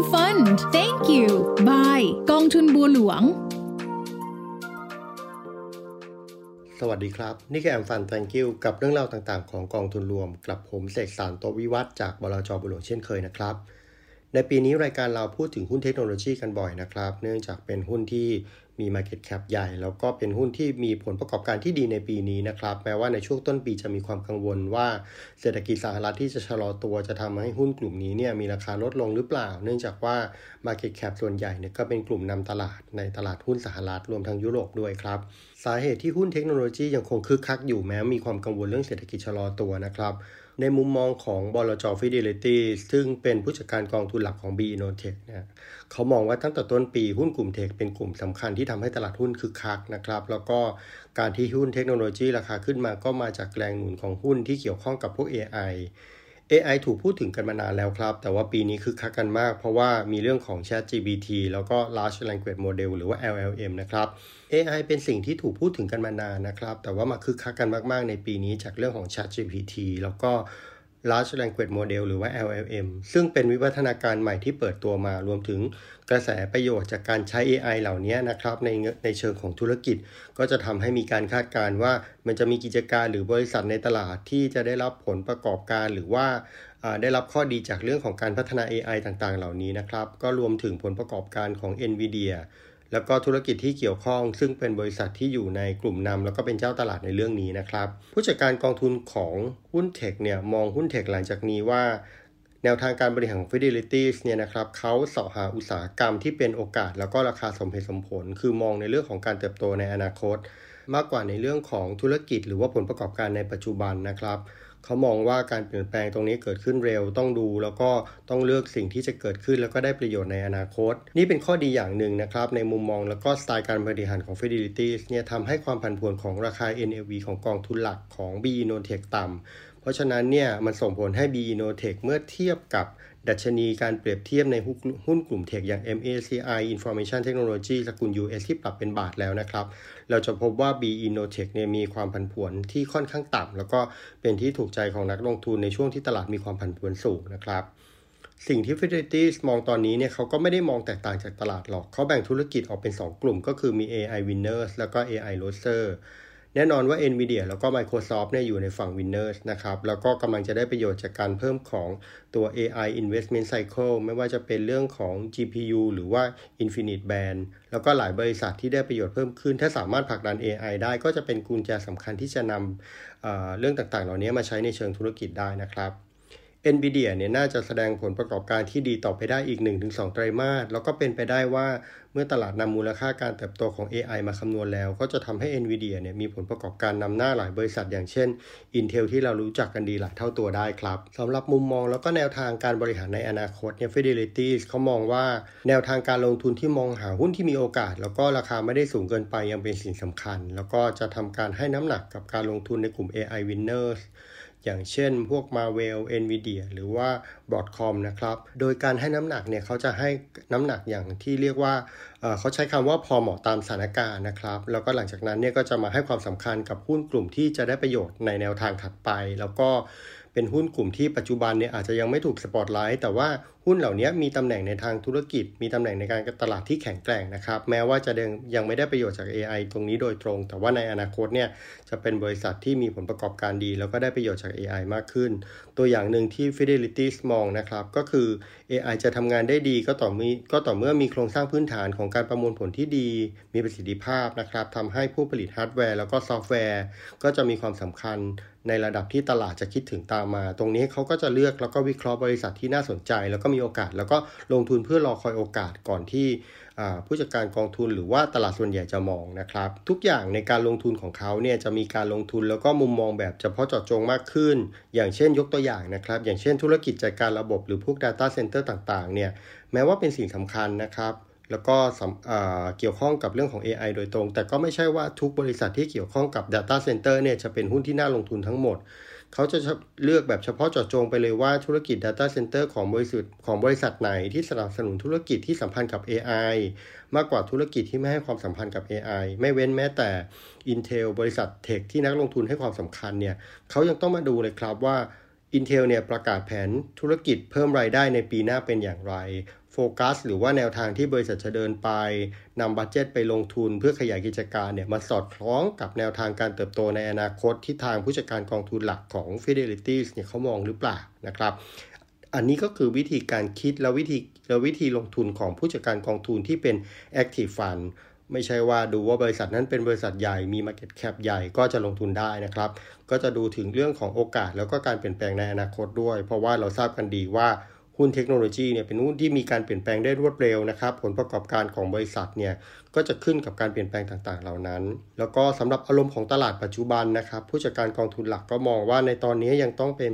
AM Fund Thank you Bye กองทุนบัวหลวง สวัสดีครับ นี่คือแอมฟัน thank you กับเรื่องราวต่างๆ ของกองทุนรวมกลับผมเสกสารโตวิวัฒจากบลจบุหลวงเช่นเคยนะครับ ในปีนี้รายการเราพูดถึงหุ้นเทคโนโลยีกันบ่อยนะครับ เนื่องจากเป็นหุ้นที่ มี Market Cap ใหญ่ แล้วก็เป็นหุ้นที่มีผลประกอบการที่ดีในปีนี้นะครับ แม้ว่าในช่วงต้นปีจะมีความกังวลว่าเศรษฐกิจสหรัฐที่จะชะลอตัวจะทำให้หุ้นกลุ่มนี้เนี่ยมีราคาลดลงหรือเปล่า เนื่องจากว่า Market Cap ส่วนใหญ่เนี่ยก็เป็นกลุ่มนำตลาดในตลาดหุ้นสหรัฐรวมทั้งยุโรปด้วยครับ สาเหตุที่หุ้นเทคโนโลยียังคงคึกคักอยู่แม้มีความกังวลเรื่องเศรษฐกิจชะลอตัวนะครับ ในมุมมองของบลจ Fidelity ซึ่งเป็นผู้จัดการกองทุนหลักของ B Innotech เนี่ยเขามองว่าตั้งแต่ต้นปีหุ้นกลุ่มเทคเป็นกลุ่มสำคัญที่ทำให้ตลาดหุ้นคึกคักนะครับ แล้วก็การที่หุ้นเทคโนโลยีราคาขึ้นมาก็มาจากแรงหนุนของหุ้นที่เกี่ยวข้องกับพวก AI AI ถูกพูดถึงกันมานานแล้วครับ แต่ว่าปีนี้คึกคักกันมาก เพราะว่ามีเรื่องของ ChatGPT แล้วก็ Large Language Model หรือว่า LLM นะครับ AI เป็นสิ่งที่ถูกพูดถึงกันมานานนะครับ แต่ว่ามาคึกคักกันมาก ๆ ในปีนี้จากเรื่องของ ChatGPT แล้วก็ Large Language Model หรือว่า LLM ซึ่งเป็นวิวัฒนาการใหม่ที่เปิดตัวมารวมถึงกระแสประโยชน์จากการใช้ AI เหล่านี้นะครับในในเชิงของธุรกิจ ก็จะทำให้มีการคาดการณ์ว่ามันจะมีกิจการหรือบริษัทในตลาดที่จะได้รับผลประกอบการหรือว่าได้รับข้อดีจากเรื่องของการพัฒนา AI ต่างๆ เหล่านี้นะครับ ก็รวมถึงผลประกอบการของ NVIDIA แล้วก็ธุรกิจที่เกี่ยวข้อง ซึ่งเป็นบริษัทที่อยู่ในกลุ่มนำแล้วก็เป็นเจ้าตลาดในเรื่องนี้นะครับ ผู้จัดการกองทุนของหุ้นเทคเนี่ยมองหุ้นเทคหลังจากนี้ว่า แนวทางการบริหารของ Fidelity เนี่ยนะครับเขาเสาะหาอุตสาหกรรมที่เป็นโอกาส แล้วก็ราคาสมเหตุสมผล คือมองในเรื่องของการเติบโตในอนาคต มากกว่าในเรื่องของธุรกิจ หรือว่าผลประกอบการในปัจจุบันนะครับ เขามองว่าการเปลี่ยนแปลงตรงนี้เกิดขึ้นเร็วต้องดู แล้วก็ต้องเลือกสิ่งที่จะเกิดขึ้น แล้วก็ได้ประโยชน์ในอนาคต นี่เป็นข้อดีอย่างหนึ่งนะครับ ในมุมมองแล้วก็สไตล์การบริหารของ Fidelity เนี่ยทำให้ความผันผวนของราคา NAV ของกองทุนหลักของ b i n o t e c h ต่ำ เพราะฉะนั้นเนี่ยมันส่งผลให้ b i n o t e c h เมื่อเทียบกับดัชนีการเปรียบเทียบในหุ้นกลุ่มเทคอย่าง MACI Information Technology สกุล US ที่ปรับเป็นบาทแล้วนะครับ เราจะพบว่า B Innotech เนี่ยมีความผันผวนที่ค่อนข้างต่ำแล้วก็เป็นที่ถูกใจของนักลงทุนในช่วงที่ตลาดมีความผันผวนสูงนะครับสิ่งที่ Fidelity มองตอนนี้เนี่ยเขาก็ไม่ได้มองแตกต่างจากตลาดหรอก เขาแบ่งธุรกิจออกเป็น 2 กลุ่มก็คือมี AI Winners แล้วก็ AI Loser แน่นอนว่า NVIDIA แล้วก็ Microsoft เนี่ยอยู่ในฝั่ง Winners นะครับ แล้วก็กำลังจะได้ประโยชน์จากการเพิ่มของตัว AI Investment Cycle ไม่ว่าจะเป็นเรื่องของ GPU หรือว่า Infinite Band แล้วก็หลายบริษัทที่ได้ประโยชน์เพิ่มขึ้น ถ้าสามารถผลักดัน AI ได้ก็จะเป็นกุญแจสำคัญที่จะนำเเรื่องต่างๆ เหล่านี้มาใช้ในเชิงธุรกิจได้นะครับ NVIDIA เนี่ยน่าจะแสดงผลประกอบการที่ดีต่อไปได้อีก 1-2 ไตรมาส แล้วก็เป็นไปได้ว่าเมื่อตลาดนำมูลค่าการเติบโตของ AI มาคำนวณแล้ว ก็จะทำให้ NVIDIA เนี่ยมีผลประกอบการนำหน้าหลายบริษัท อย่างเช่น Intel ที่เรารู้จักกันดีหลายเท่าตัวได้ครับสำหรับมุมมองแล้วก็แนวทางการบริหารในอนาคตเนี่ย Fidelity เขามองว่าแนวทางการลงทุนที่มองหาหุ้นที่มีโอกาส แล้วก็ราคาไม่ได้สูงเกินไปยังเป็นสิ่งสำคัญ แล้วก็จะทำการให้น้ำหนักกับการลงทุนในกลุ่ม AI winners อย่างเช่นพวก Marvel Nvidia หรือว่า Broadcom นะครับ โดยการให้น้ำหนักเนี่ยเขาจะให้น้ำหนักอย่างที่เรียกว่าเขาใช้คำว่าพอเหมาะตามสถานการณ์นะครับ แล้วก็หลังจากนั้นเนี่ยก็จะมาให้ความสำคัญกับหุ้นกลุ่มที่จะได้ประโยชน์ในแนวทางถัดไป แล้วก็เป็นหุ้นกลุ่มที่ปัจจุบันเนี่ยอาจจะยังไม่ถูกสปอตไลท์แต่ว่าหุ้นเหล่านี้มีตำแหน่งในทางธุรกิจ มีตำแหน่งในการตลาดที่แข็งแกร่งนะครับ แม้ว่าจะยังไม่ได้ประโยชน์จาก AI ตรงนี้โดยตรง แต่ว่าในอนาคตเนี่ยจะเป็นบริษัทที่มีผลประกอบการดี แล้วก็ได้ประโยชน์จาก AI มากขึ้น ตัวอย่างหนึ่งที่ Fidelity มองนะครับ ก็คือ AI จะทำงานได้ดีก็ต่อมีก็ต่อเมื่อมีโครงสร้างพื้นฐานของการประมวลผลที่ดี มีประสิทธิภาพนะครับทำให้ผู้ผลิตฮาร์ดแวร์แล้วก็ซอฟต์แวร์ ก็จะมีความสำคัญในระดับที่ตลาดจะคิดถึงตามมา ตรงนี้เขาก็จะเลือกแล้วก็วิเคราะห์บริษัทที่น่าสนใจ แล้วก็มีโอกาส แล้วก็ลงทุนเพื่อรอคอยโอกาสก่อนที่ผู้จัดการกองทุนหรือว่าตลาดส่วนใหญ่จะมองนะครับ ทุกอย่างในการลงทุนของเขาเนี่ยจะมีการลงทุนแล้วก็มุมมองแบบเฉพาะเจาะจงมากขึ้น อย่างเช่นยกตัวอย่างนะครับ อย่างเช่นธุรกิจจัดการระบบหรือพวก Data Center ต่างๆเนี่ยแม้ว่าเป็นสิ่งสำคัญนะครับ แล้วก็เกี่ยวข้องกับเรื่องของ AI โดยตรง แต่ก็ไม่ใช่ว่าทุกบริษัทที่เกี่ยวข้องกับ Data Center เนี่ยจะเป็นหุ้นที่น่าลงทุนทั้งหมด เขาจะเลือกแบบเฉพาะเจาะจงไปเลยว่าธุรกิจ Data Center ของบริษัทของบริษัทไหนที่สนับสนุนธุรกิจที่สัมพันธ์กับ AI มากกว่าธุรกิจที่ไม่ให้ความสัมพันธ์กับ AI ไม่เว้นแม้แต่ Intel บริษัทเทคที่นักลงทุนให้ความสำคัญเนี่ยเขายังต้องมาดูเลยครับว่า Intel เนี่ยประกาศแผนธุรกิจเพิ่มรายได้ในปีหน้าเป็นอย่างไร กัส หรือว่าแนวทางที่บริษัทจะเดินไปนำบัตเจตไปลงทุนเพื่อขยายกิจการเนี่ยมาสอดคล้องกับแนวทางการเติบโตในอนาคตที่ทางผู้จัดการกองทุนหลักของ Fidelity เนี่ยเขามองหรือเปล่านะครับอันนี้ก็คือวิธีการคิดและวิธีและวิธีลงทุนของผู้จัดการกองทุนที่เป็น Active Fund ไม่ใช่ว่าดูว่าบริษัทนั้นเป็นบริษัทใหญ่มี Market Cap ใหญ่ก็จะลงทุนได้นะครับ ก็จะดูถึงเรื่องของโอกาสแล้วก็การเปลี่ยนแปลงในอนาคตด้วย เพราะว่าเราทราบกันดีว่า หุ้นเทคโนโลยีเนี่ยเป็นหุ้นที่มีการเปลี่ยนแปลงได้รวดเร็วนะครับผลประกอบการของบริษัทเนี่ยก็จะขึ้นกับการเปลี่ยนแปลงต่างๆ เหล่านั้น แล้วก็สำหรับอารมณ์ของตลาดปัจจุบันนะครับผู้จัดการกองทุนหลักก็มองว่าในตอนนี้ยังต้องเป็น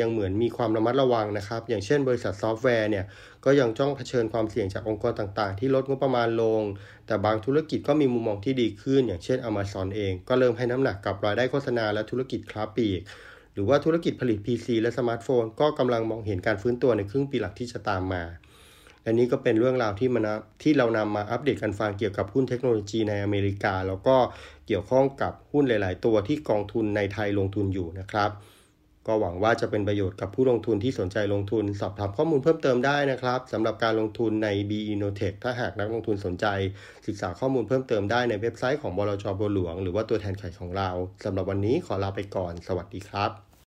ยังเหมือนมีความระมัดระวังนะครับ อย่างเช่น บริษัทซอฟต์แวร์เนี่ยก็ยังต้องเผชิญความเสี่ยงจากองค์กรต่างๆ ที่ลดงบประมาณลง แต่บางธุรกิจก็มีมุมมองที่ดีขึ้น อย่างเช่น Amazon เอง ก็เริ่มให้น้ำหนักกับรายได้โฆษณาและธุรกิจค้าปลีก หรือว่าธุรกิจผลิต PC และสมาร์ทโฟน ก็กำลังมองเห็นการฟื้นตัวในครึ่งปีหลังที่จะตามมา และนี้ก็เป็นเรื่องราวที่มันที่เรานำมาอัปเดตกันฟังเกี่ยวกับหุ้นเทคโนโลยีในอเมริกา แล้วก็เกี่ยวข้องกับหุ้นหลาย ๆ ตัวที่กองทุนในไทยลงทุนอยู่นะครับก็หวังว่าจะเป็นประโยชน์กับผู้ลงทุนที่สนใจลงทุน สอบถามข้อมูลเพิ่มเติมได้นะครับสำหรับการลงทุนใน B i n o t e c h ถ้าหากนักลงทุนสนใจ ศึกษาข้อมูลเพิ่มเติมได้ในเว็บไซต์ของบลจบัวหลวง หรือว่าตัวแทนขายของเราสำหรับวันนี้ขอลาไปก่อน สวัสดีครับ